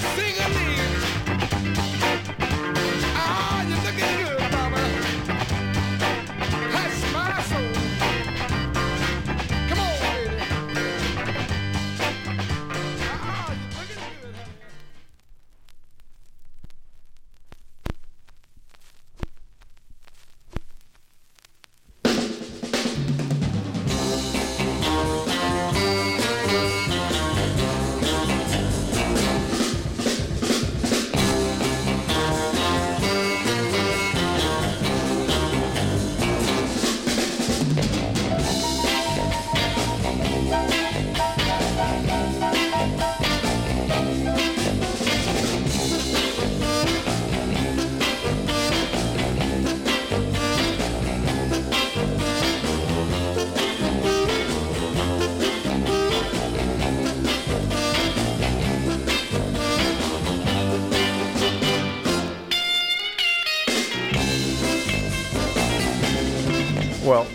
Sexy.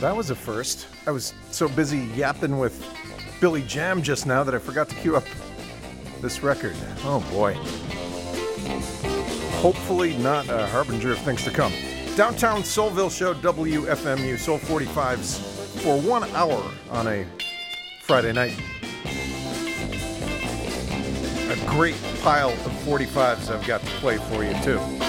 That was a first. I was so busy yapping with Billy Jam just now that I forgot to cue up this record. Oh boy. Hopefully, not a harbinger of things to come. Downtown Soulville Show, WFMU, Soul 45s, for one hour on a Friday night. A great pile of 45s I've got to play for you, too.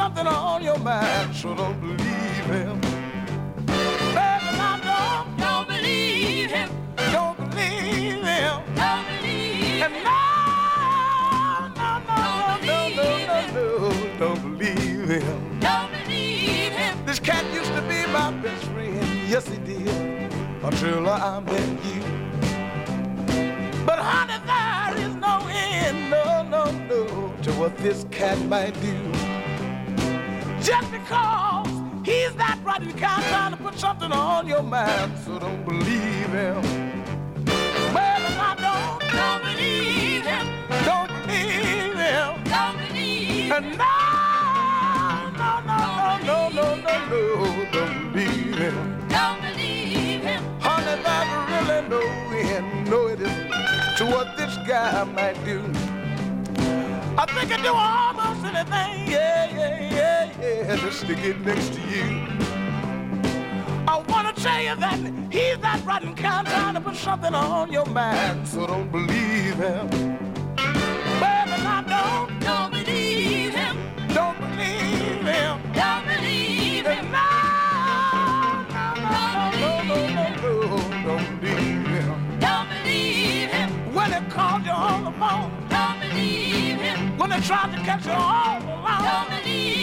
Something on your mind, so don't believe him. Baby, I don't, don't believe him. Don't believe him. Don't believe him. And no, no, no, no, no, no, no, don't believe him. Don't believe him. This cat used to be my best friend. Yes, he did. Until I met you. But honey, there is no end, no, no, no, to what this cat might do just because he's not right, you can't to put something on your mind, so don't believe him. Well, if I don't, don't believe him. Don't believe him. Don't believe him. And no, no, no, no, no, no, no, don't believe him. Don't believe him. Honey, that really know him. know it is to what this guy might do. I think I do almost anything, yeah, yeah yeah, just to get next to you. I wanna tell you that he's that rotten kind trying to put something on your mind, so don't believe him. Baby, I don't, don't believe him. Don't believe him. Don't believe him. No, no, no, no, no, don't believe him. Don't believe him. When they called you on the phone, don't believe him. When they tried to catch you all alone, don't believe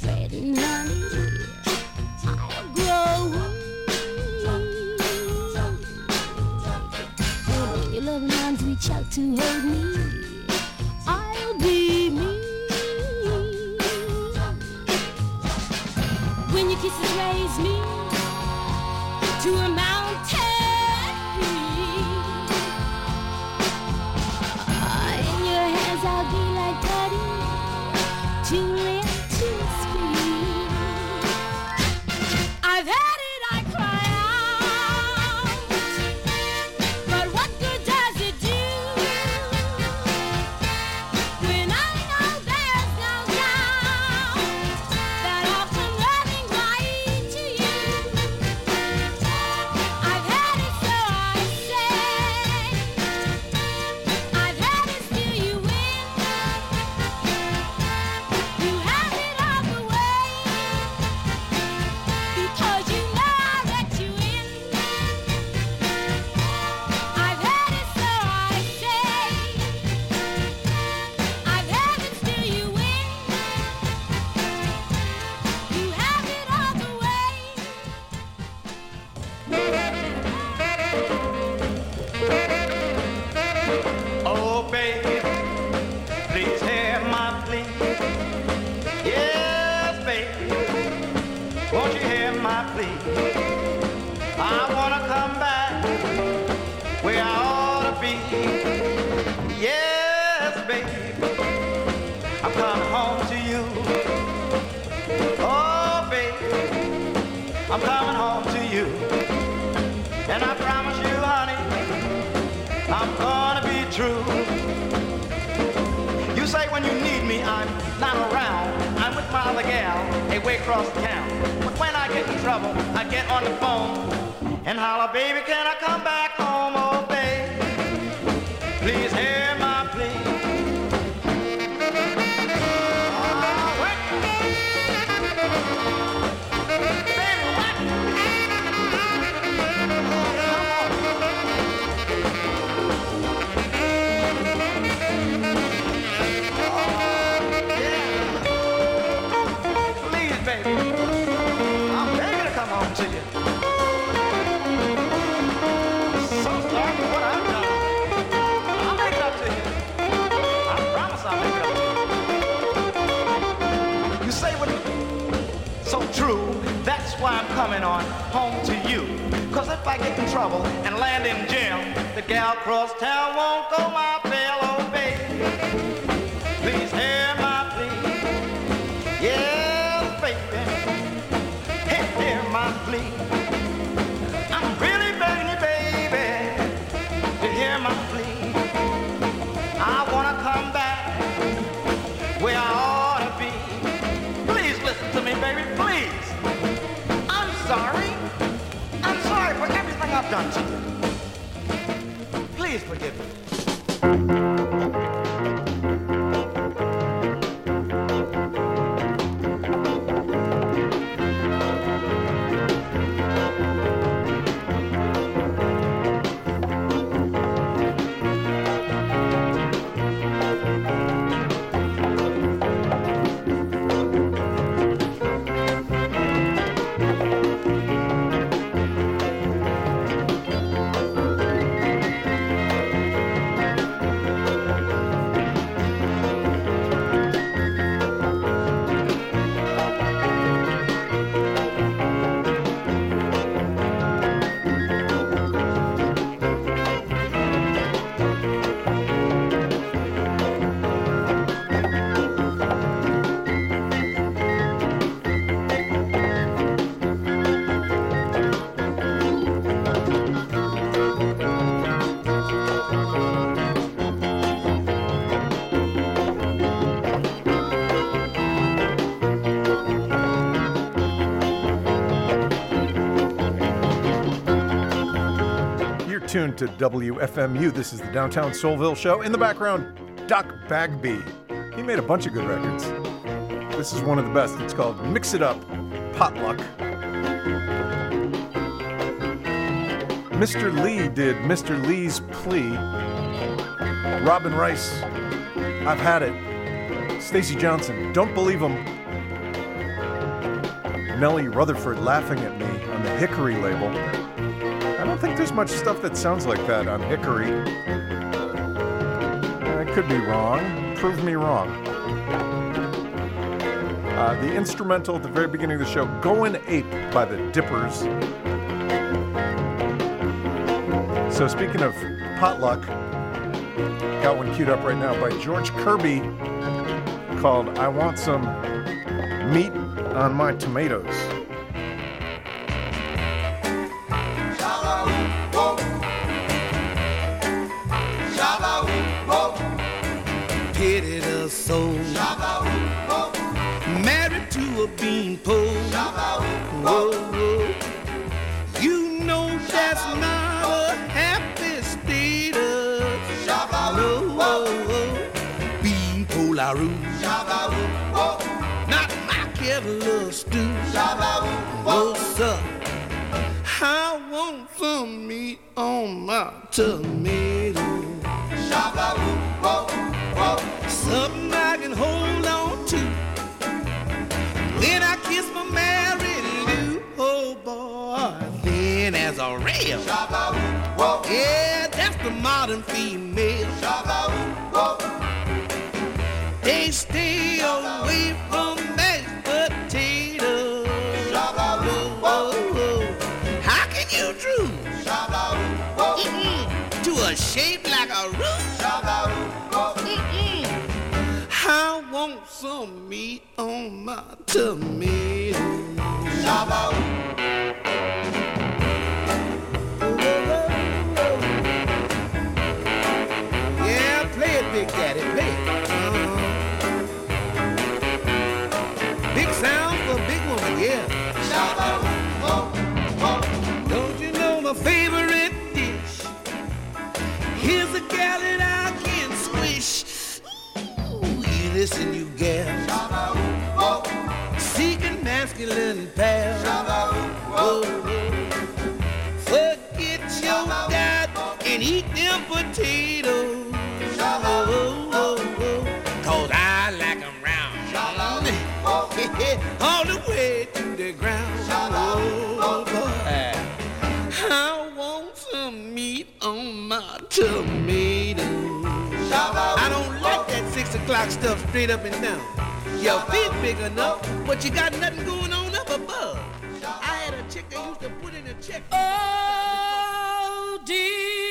spreading, honey, I'll grow your loving arms reach out to hold me, to WFMU. This is the Downtown Soulville Show. In the background, Doc Bagby. He made a bunch of good records. This is one of the best. It's called Mix It Up Potluck. Mr. Lee did Mr. Lee's plea. Robin Rice, I've had it. Stacy Johnson, don't believe him. Nellie Rutherford laughing at me on the Hickory label. There's much stuff that sounds like that on Hickory. I could be wrong. Prove me wrong. Uh, the instrumental at the very beginning of the show, Going Ape by the Dippers. So, speaking of potluck, got one queued up right now by George Kirby called I Want Some Meat on My Tomatoes. On my tomato. Something I can hold on to. When I kiss my married Lou, oh boy, thin as a rail. Yeah, that's the modern female. They stay away from was shaped like a root. I want some meat on my tomato. gal that I can squish. Ooh, you listen, you gal. Seeking masculine pal. Oh. Forget your diet and eat them potatoes. tomatoes. I don't like that six o'clock stuff straight up and down. Your feet big enough, but you got nothing going on up above. I had a chick that used to put in a check. Oh, dear.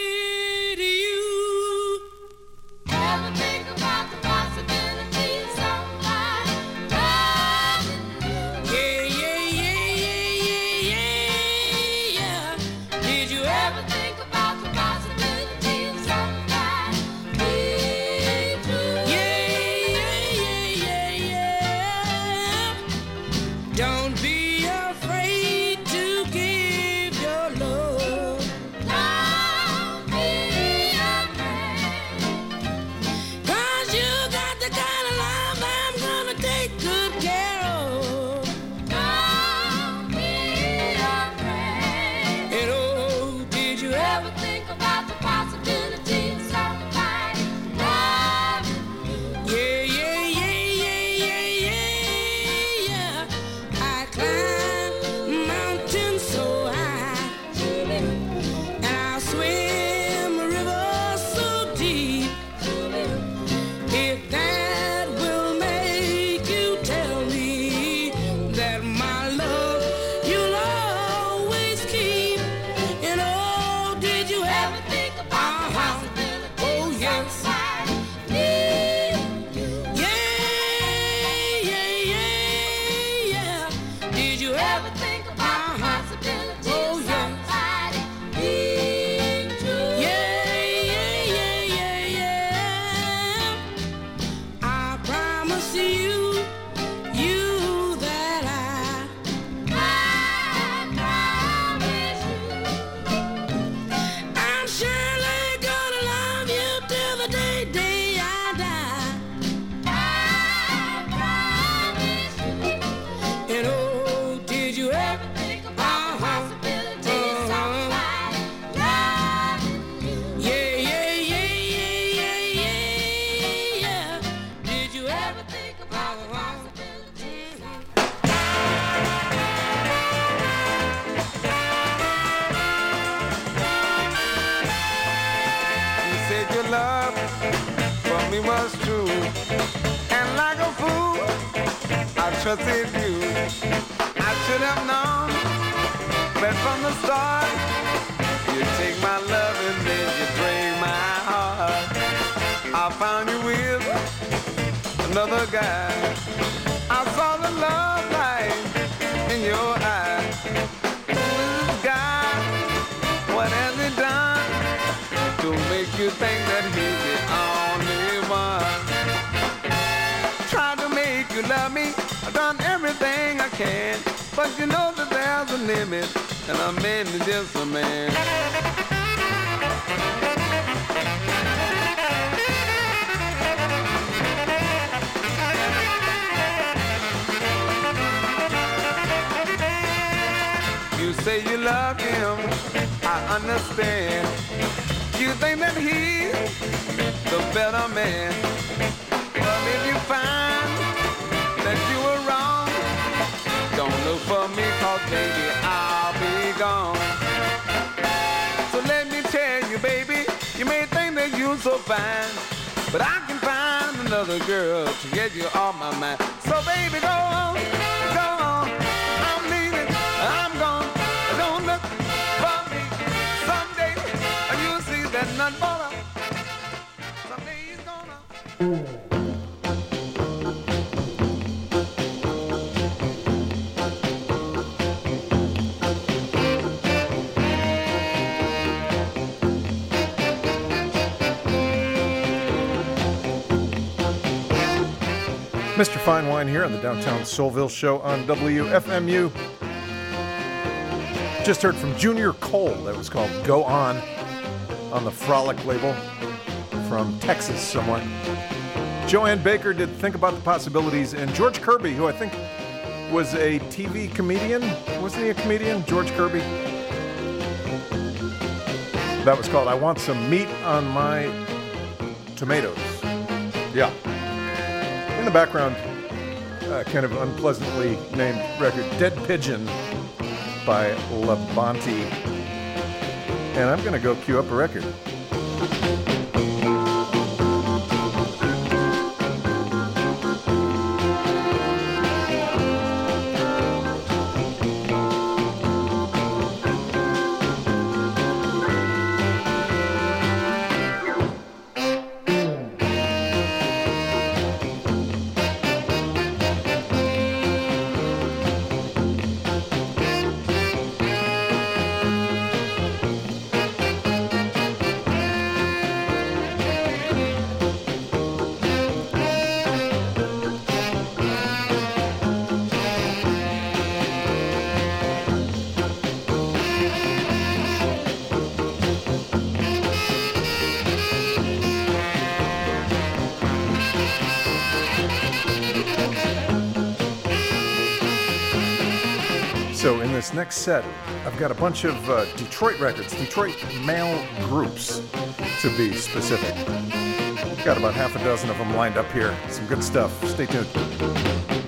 Mr. Fine Wine here on the Downtown Soulville Show on WFMU. Just heard from Junior Cole. That was called Go On on the Frolic label from Texas somewhere. Jo-An Baker did Think About the Possibilities, and George Kirby, who I think was a TV comedian. Wasn't he a comedian? George Kirby? That was called I Want Some Meat on My Tomatoes. Yeah. In the background, uh, kind of unpleasantly named record, Dead Pigeon by Lebonte. And I'm going to go cue up a record. Next set, I've got a bunch of uh, Detroit records, Detroit male groups, to be specific. Got about half a dozen of them lined up here. Some good stuff. Stay tuned.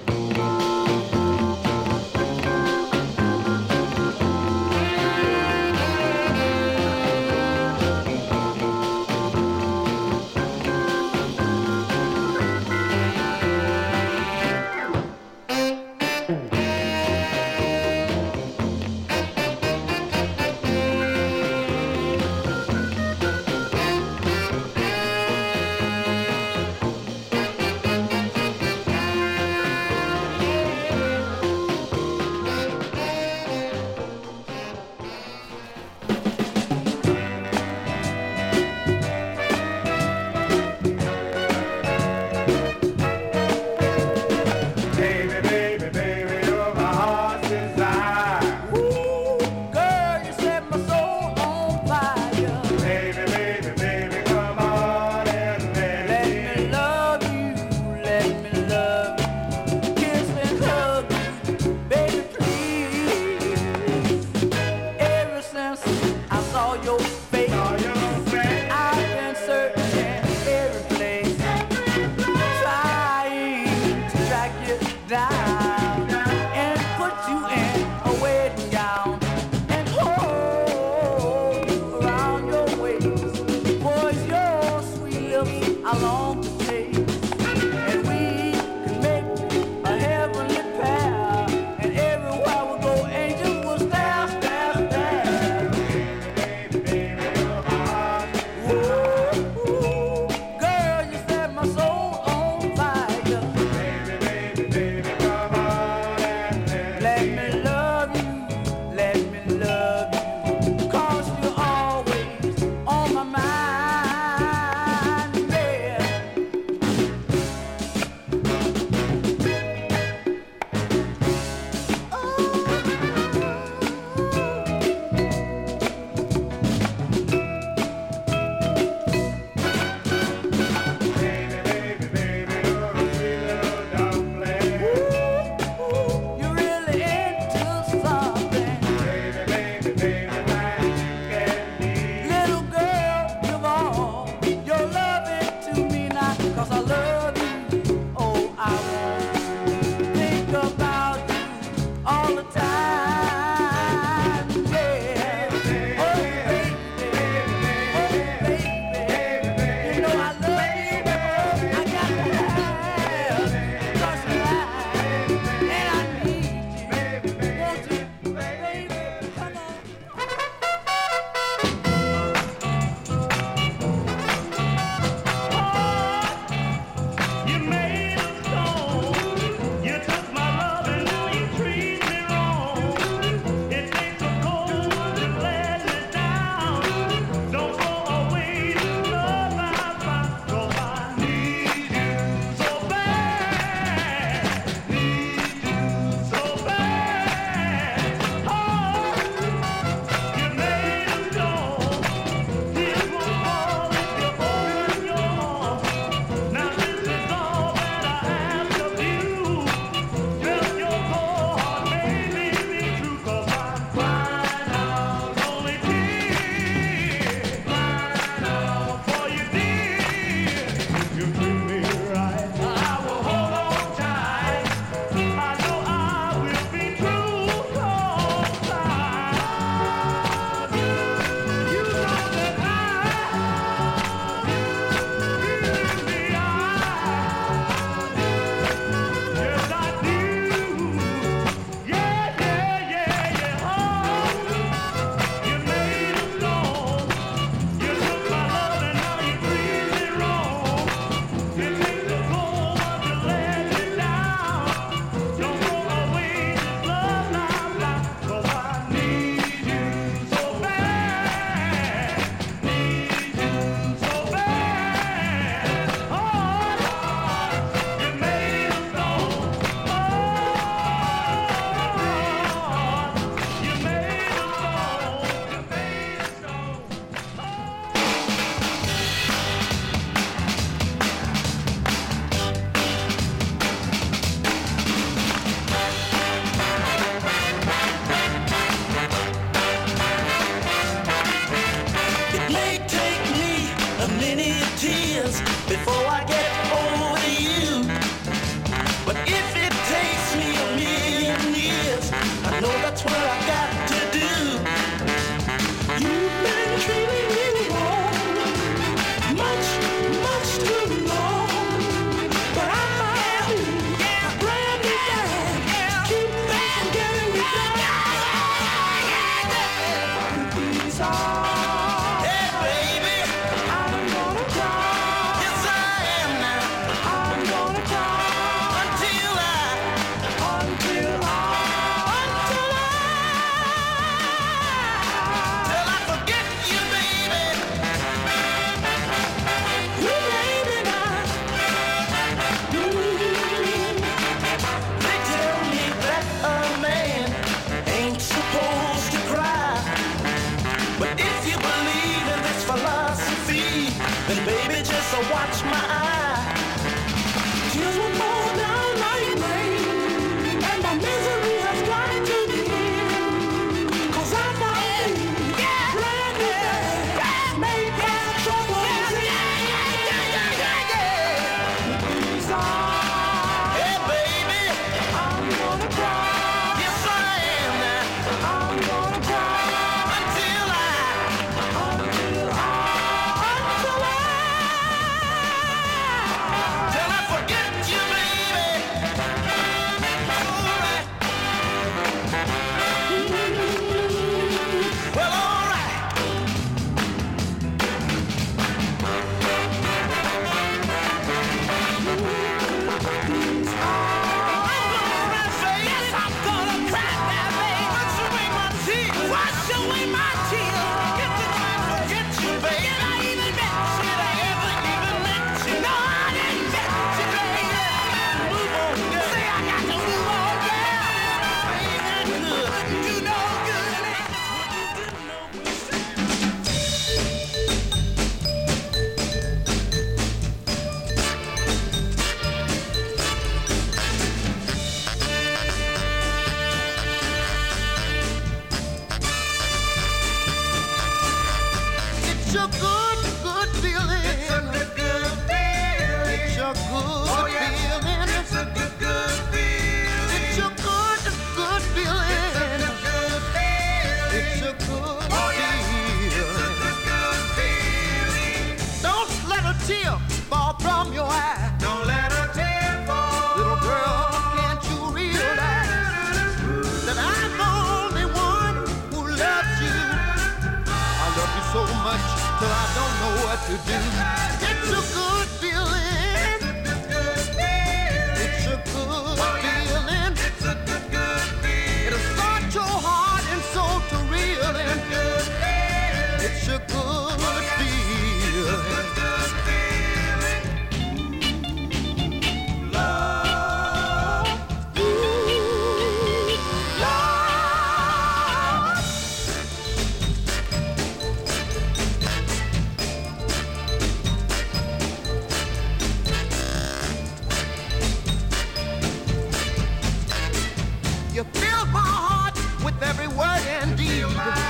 and deep.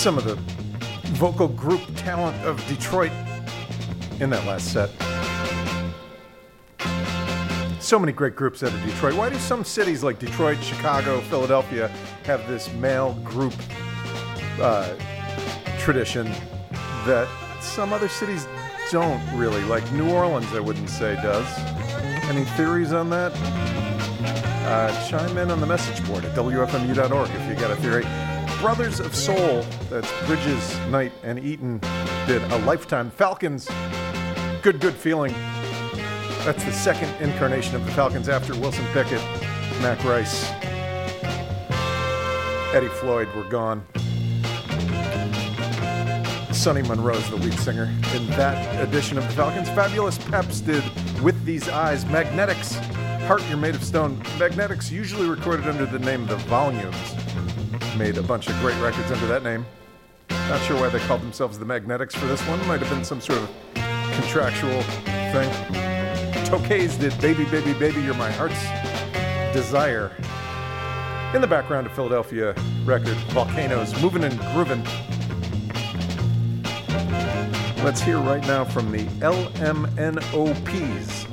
Some of the vocal group talent of Detroit in that last set. So many great groups out of Detroit. Why do some cities like Detroit, Chicago, Philadelphia have this male group uh, tradition that some other cities don't really? Like New Orleans, I wouldn't say does. Any theories on that? Uh, chime in on the message board at WFMU.org if you got a theory. Brothers of Soul, that's Bridges, Knight, and Eaton, did a lifetime. Falcons, good, good feeling. That's the second incarnation of the Falcons after Wilson Pickett, Mac Rice, Eddie Floyd were gone. Sonny Monroe's the lead singer in that edition of the Falcons. Fabulous Peps did With These Eyes. Magnetics, Heart You're Made of Stone. Magnetics, usually recorded under the name The Volumes, made a bunch of great records under that name. Not sure why they called themselves the Magnetics for this one. Might have been some sort of contractual thing. Tokays did Baby, Baby, Baby, You're My Heart's Desire. In the background of Philadelphia record, Volcanos, Moving and Grooving. Let's hear right now from the LMNOPs.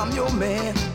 I'm your man.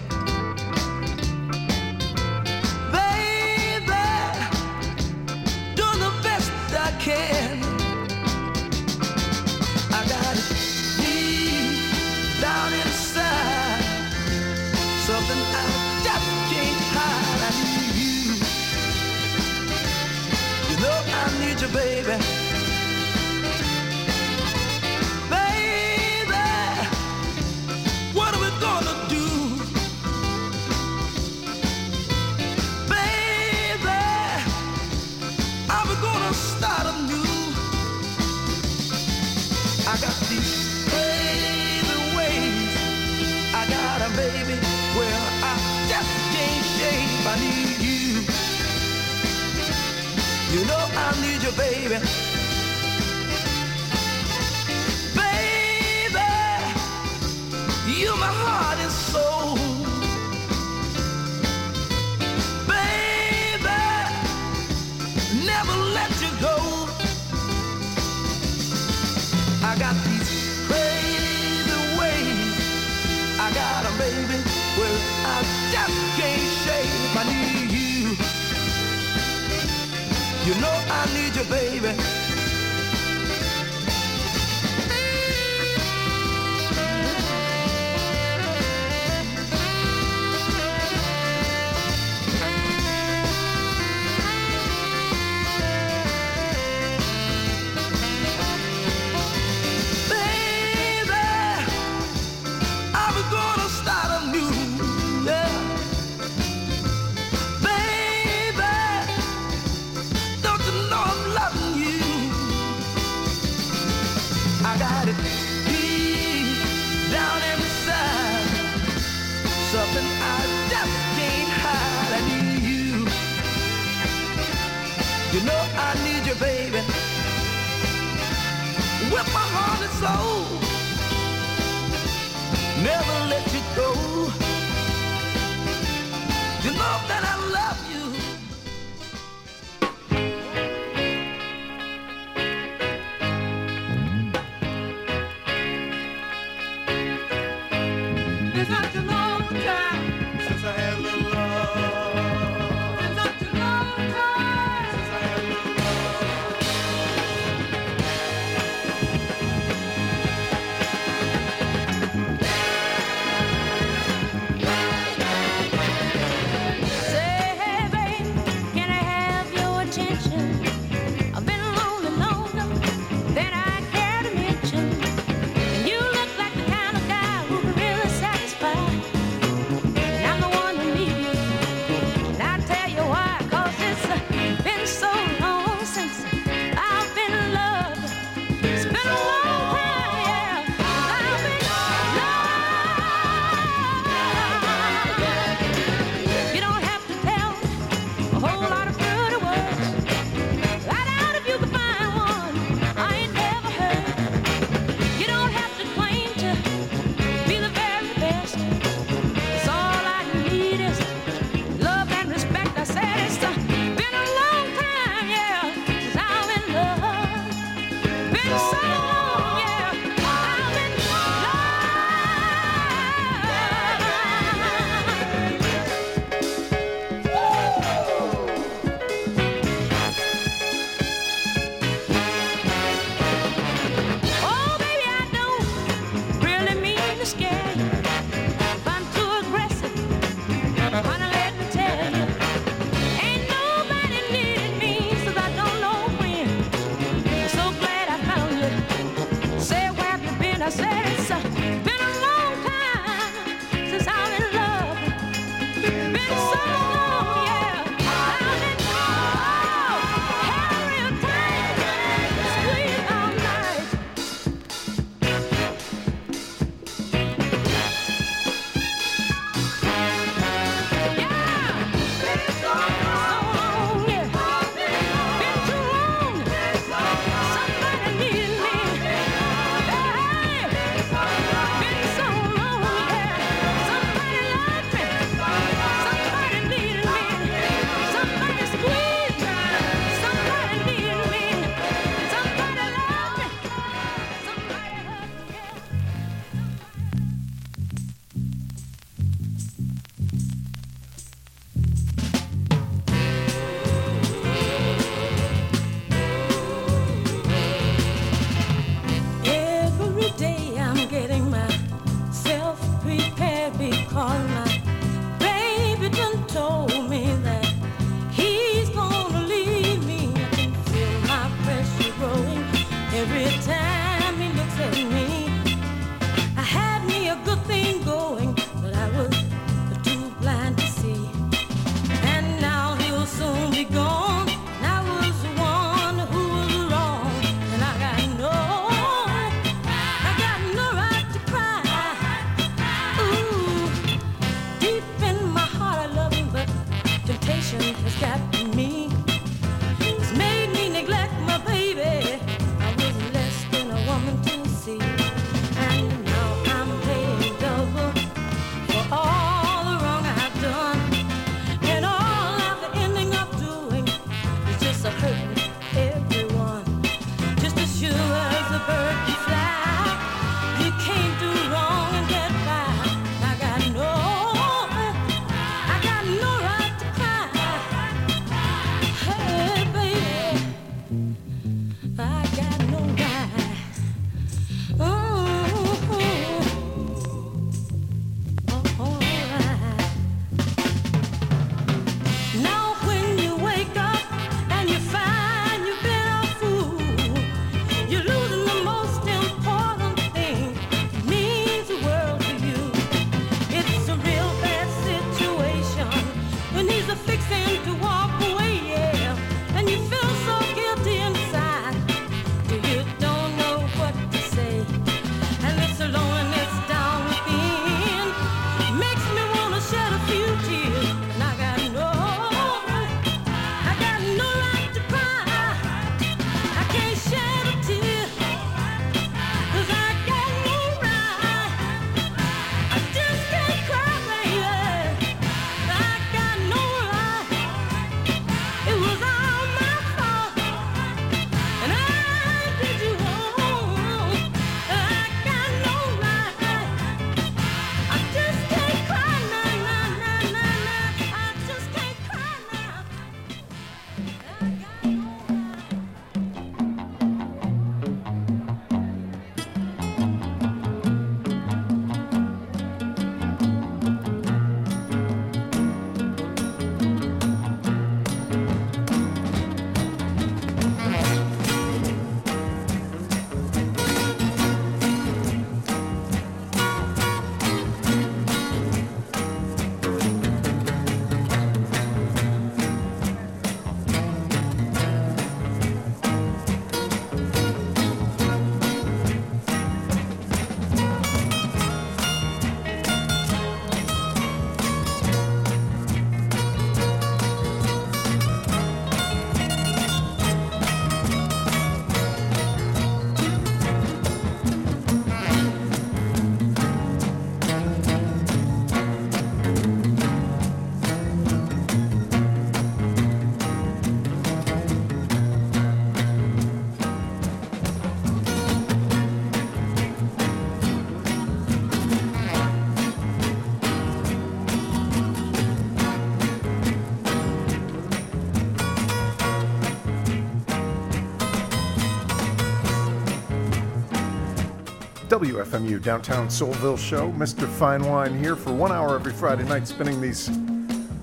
WFMU Downtown Soulville Show. Mr. Fine Wine here for one hour every Friday night, spinning these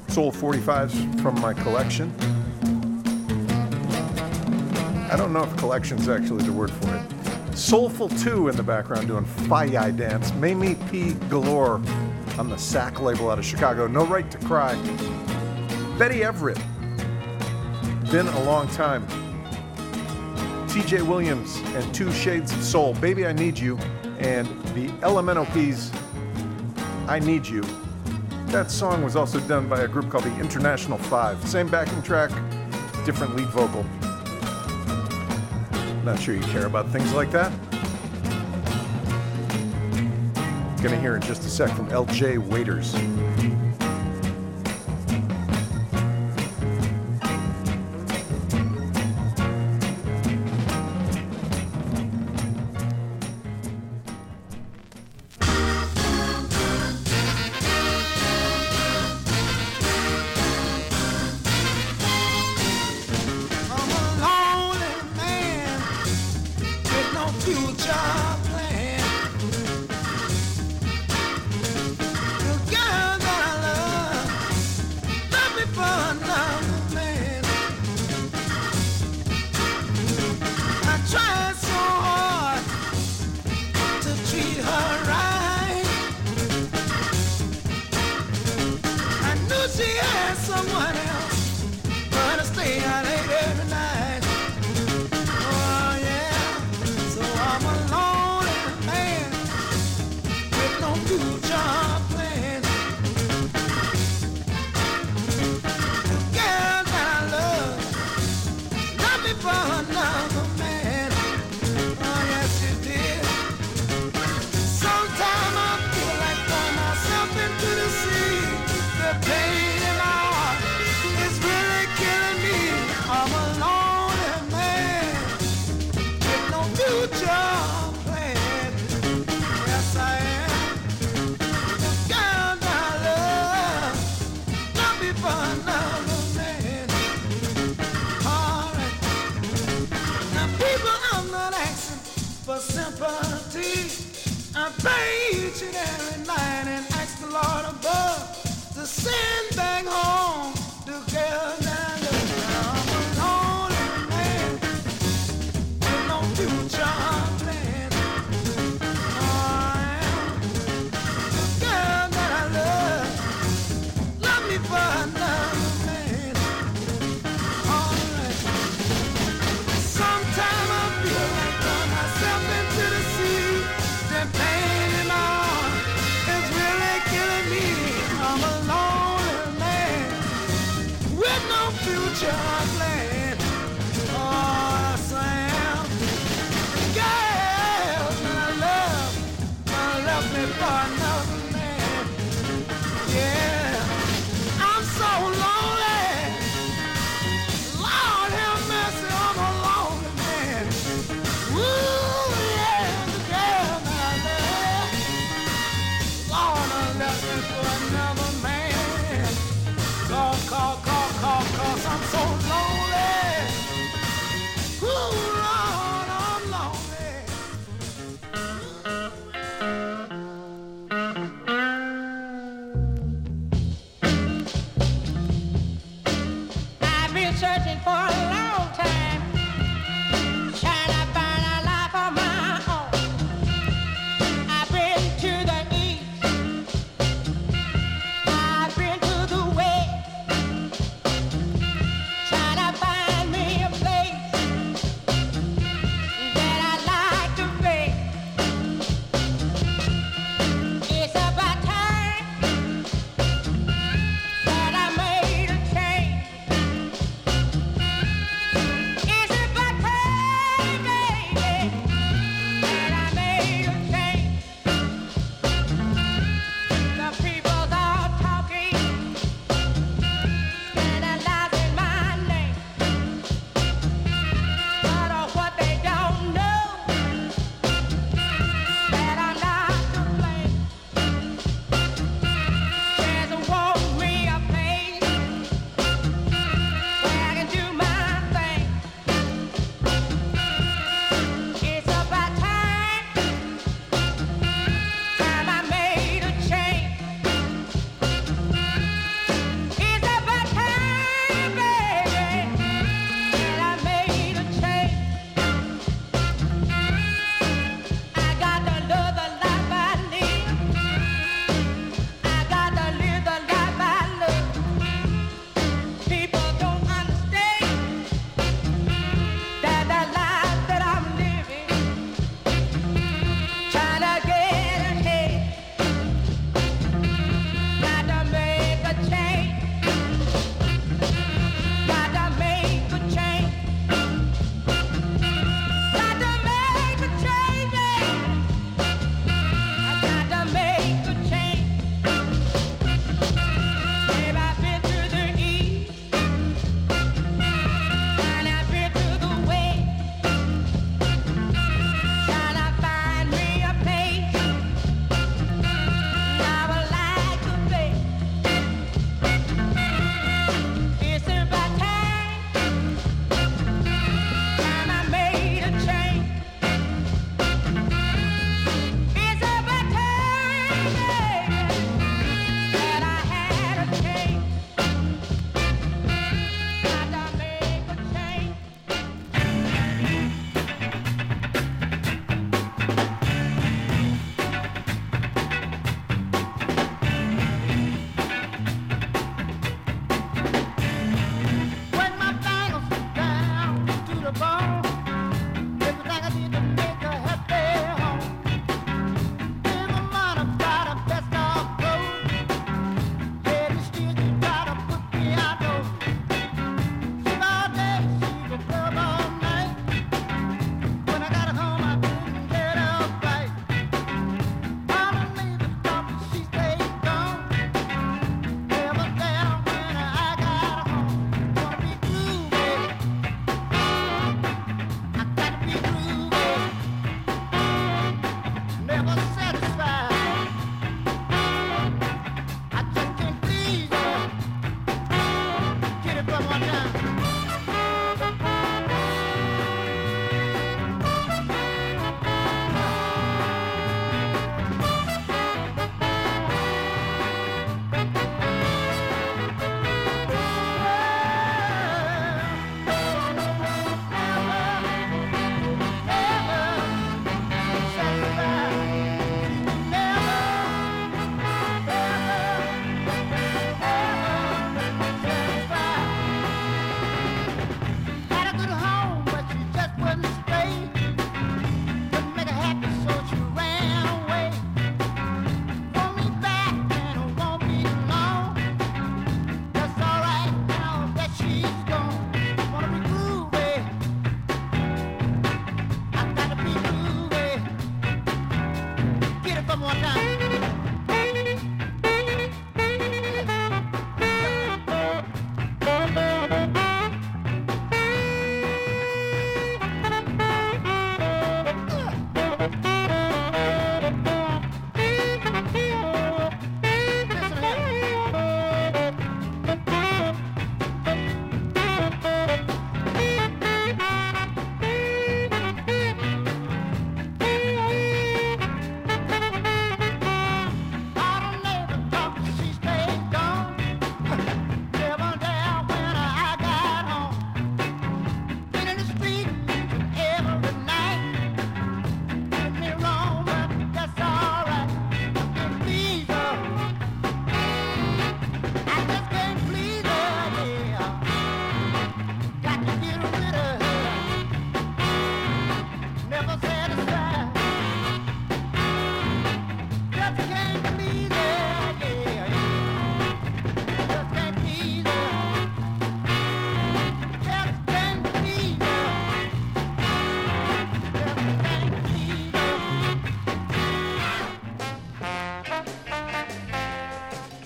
Soul 45s from my collection. I don't know if collection's actually the word for it. Soulful 2 in the background doing Faye Dance. Mamie P. Galore on the SAC label out of Chicago. No Right to Cry. Betty Everett. Been a long time. TJ Williams and Two Shades of Soul. Baby, I Need You and the Elemental LMNOP's I Need You. That song was also done by a group called the International Five. Same backing track, different lead vocal. Not sure you care about things like that. Gonna hear in just a sec from LJ Waiters.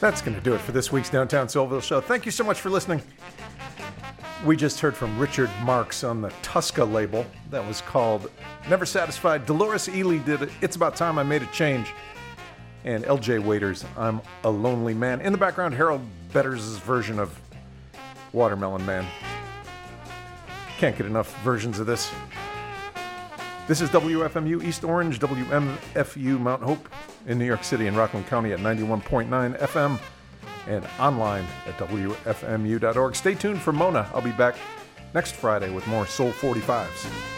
That's going to do it for this week's Downtown Soulville show. Thank you so much for listening. We just heard from Richard Marks on the Tusca label. That was called Never Satisfied. Deloris Ealy did it. It's About Time I Made a Change. And LJ Waiters, I'm a Lonely Man. In the background, Harold Betters' version of Watermelon Man. Can't get enough versions of this. This is WFMU East Orange, WMFU Mount Hope in New York City and Rockland County at 91.9 FM and online at WFMU.org. Stay tuned for Mona. I'll be back next Friday with more Soul 45s.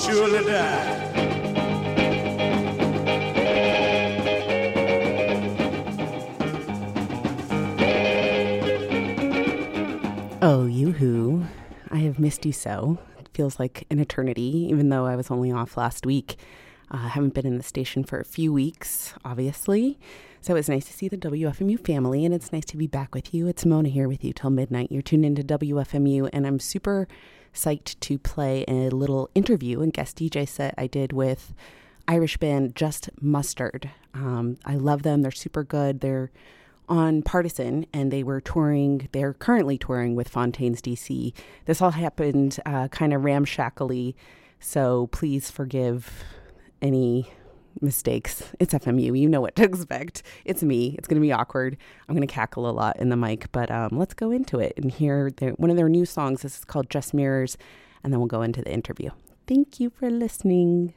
Surely die. Oh, you who. I have missed you so. Feels like an eternity, even though I was only off last week. Uh, I haven't been in the station for a few weeks, obviously. So it's nice to see the WFMU family, and it's nice to be back with you. It's Mona here with you till midnight. You're tuned into WFMU, and I'm super psyched to play a little interview and guest DJ set I did with Irish band Just Mustard. Um, I love them. They're super good. They're on Partisan, and they were touring. They're currently touring with Fontaines DC. This all happened uh, kind of ramshackly, so please forgive any mistakes. It's FMU. You know what to expect. It's me. It's going to be awkward. I'm going to cackle a lot in the mic, but um, let's go into it and hear their, one of their new songs. This is called Just Mirrors, and then we'll go into the interview. Thank you for listening.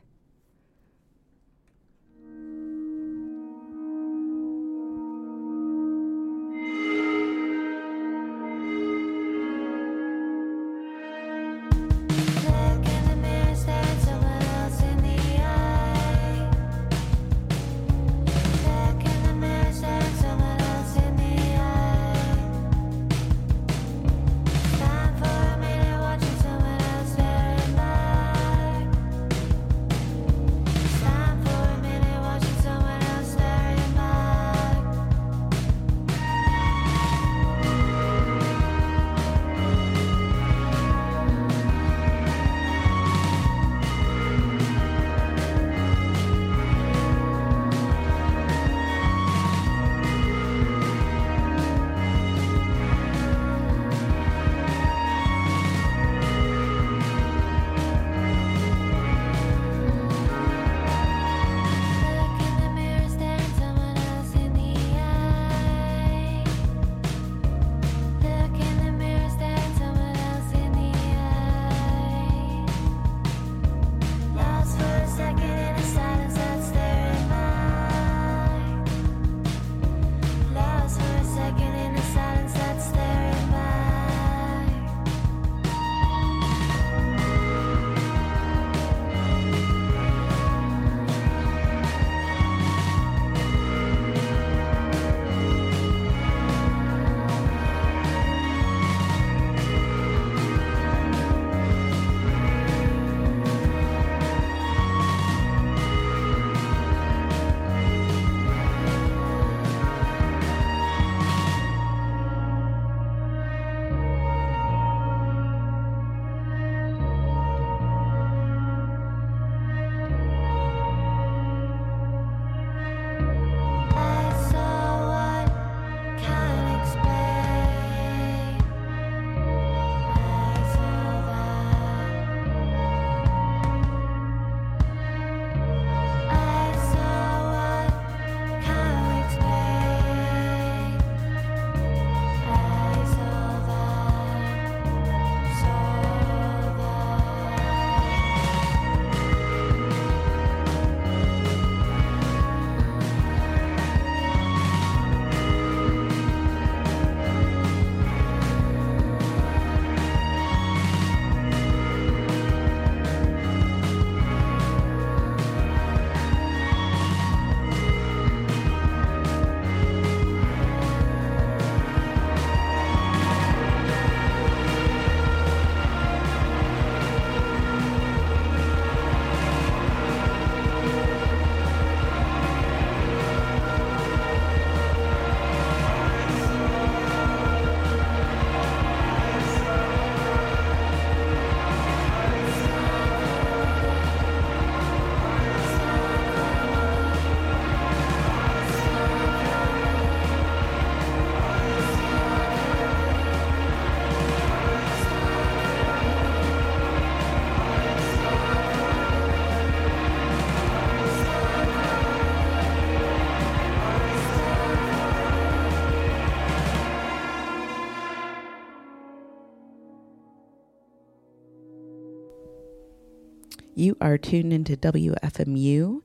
You are tuned into WFMU.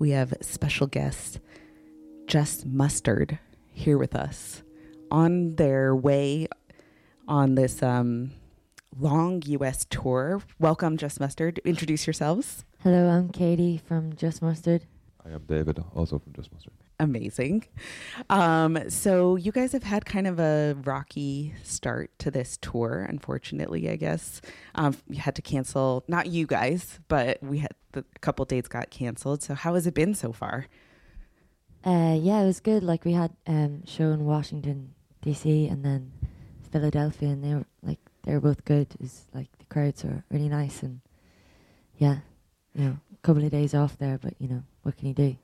We have special guest Just Mustard here with us on their way on this um, long U.S. tour. Welcome, Just Mustard. Introduce yourselves. Hello, I'm Katie from Just Mustard. I am David, also from Just Mustard. Amazing. Um, so you guys have had kind of a rocky start to this tour, unfortunately, I guess. Um, you had to cancel, not you guys, but we had the, a couple dates got canceled. So how has it been so far? Uh, yeah, it was good. Like we had um show in Washington D.C. and then Philadelphia, and they were like they were both good. Was like the crowds were really nice, and yeah, you know, a couple of days off there, but you know, what can you do?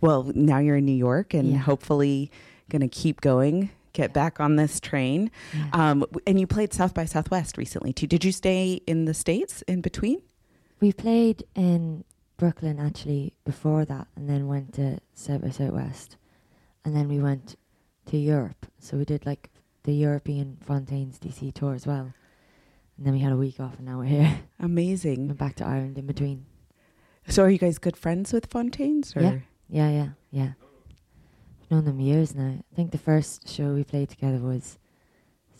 Well, now you're in New York and Yeah. hopefully going to keep going, get back on this train. Yeah. Um, and you played South by Southwest recently too. Did you stay in the States in between? we played in Brooklyn actually before that, and then went to South by Southwest, and then we went to Europe. So we did like the European Fontaines DC tour as well, and then we had a week off, and now we're here. Amazing. Went back to Ireland in between. So are you guys good friends with Fontaines? Or? Yeah. Yeah, yeah, yeah. I've known them years now. I think the first show we played together was